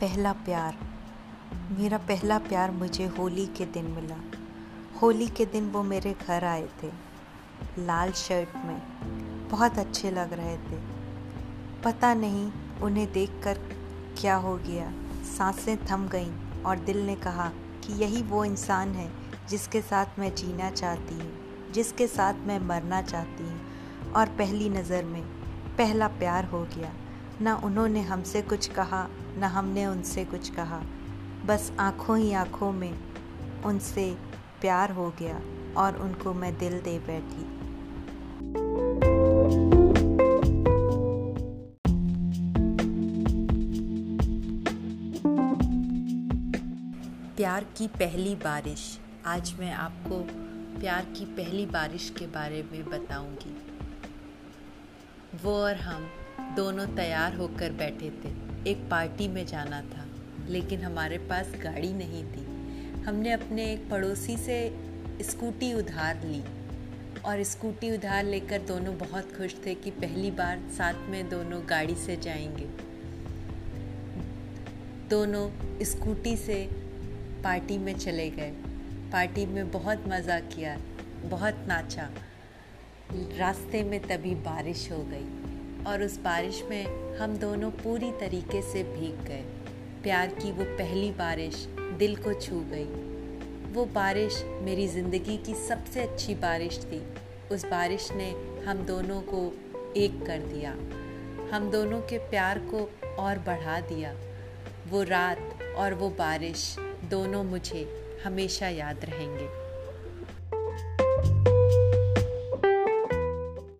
पहला प्यार। मेरा पहला प्यार मुझे होली के दिन मिला। होली के दिन वो मेरे घर आए थे, लाल शर्ट में। बहुत अच्छे लग रहे थे। पता नहीं उन्हें देखकर क्या हो गया। साँसें थम गईं और दिल ने कहा कि यही वो इंसान है जिसके साथ मैं जीना चाहती हूँ, जिसके साथ मैं मरना चाहती हूँ। और पहली नज़र में पहला प्यार हो गया। ना उन्होंने हमसे कुछ कहा, ना हमने उनसे कुछ कहा। बस आँखों ही आँखों में उनसे प्यार हो गया और उनको मैं दिल दे बैठी। प्यार की पहली बारिश। आज मैं आपको प्यार की पहली बारिश के बारे में बताऊँगी। वो और हम दोनों तैयार होकर बैठे थे। एक पार्टी में जाना था, लेकिन हमारे पास गाड़ी नहीं थी। हमने अपने एक पड़ोसी से स्कूटी उधार ली और स्कूटी उधार लेकर दोनों बहुत खुश थे कि पहली बार साथ में दोनों गाड़ी से जाएँगे। दोनों स्कूटी से पार्टी में चले गए। पार्टी में बहुत मज़ा किया, बहुत नाचा। रास्ते में तभी बारिश हो गई। और उस बारिश में हम दोनों पूरी तरीके से भीग गए। प्यार की वो पहली बारिश दिल को छू गई। वो बारिश मेरी ज़िंदगी की सबसे अच्छी बारिश थी। उस बारिश ने हम दोनों को एक कर दिया। हम दोनों के प्यार को और बढ़ा दिया। वो रात और वो बारिश दोनों मुझे हमेशा याद रहेंगे।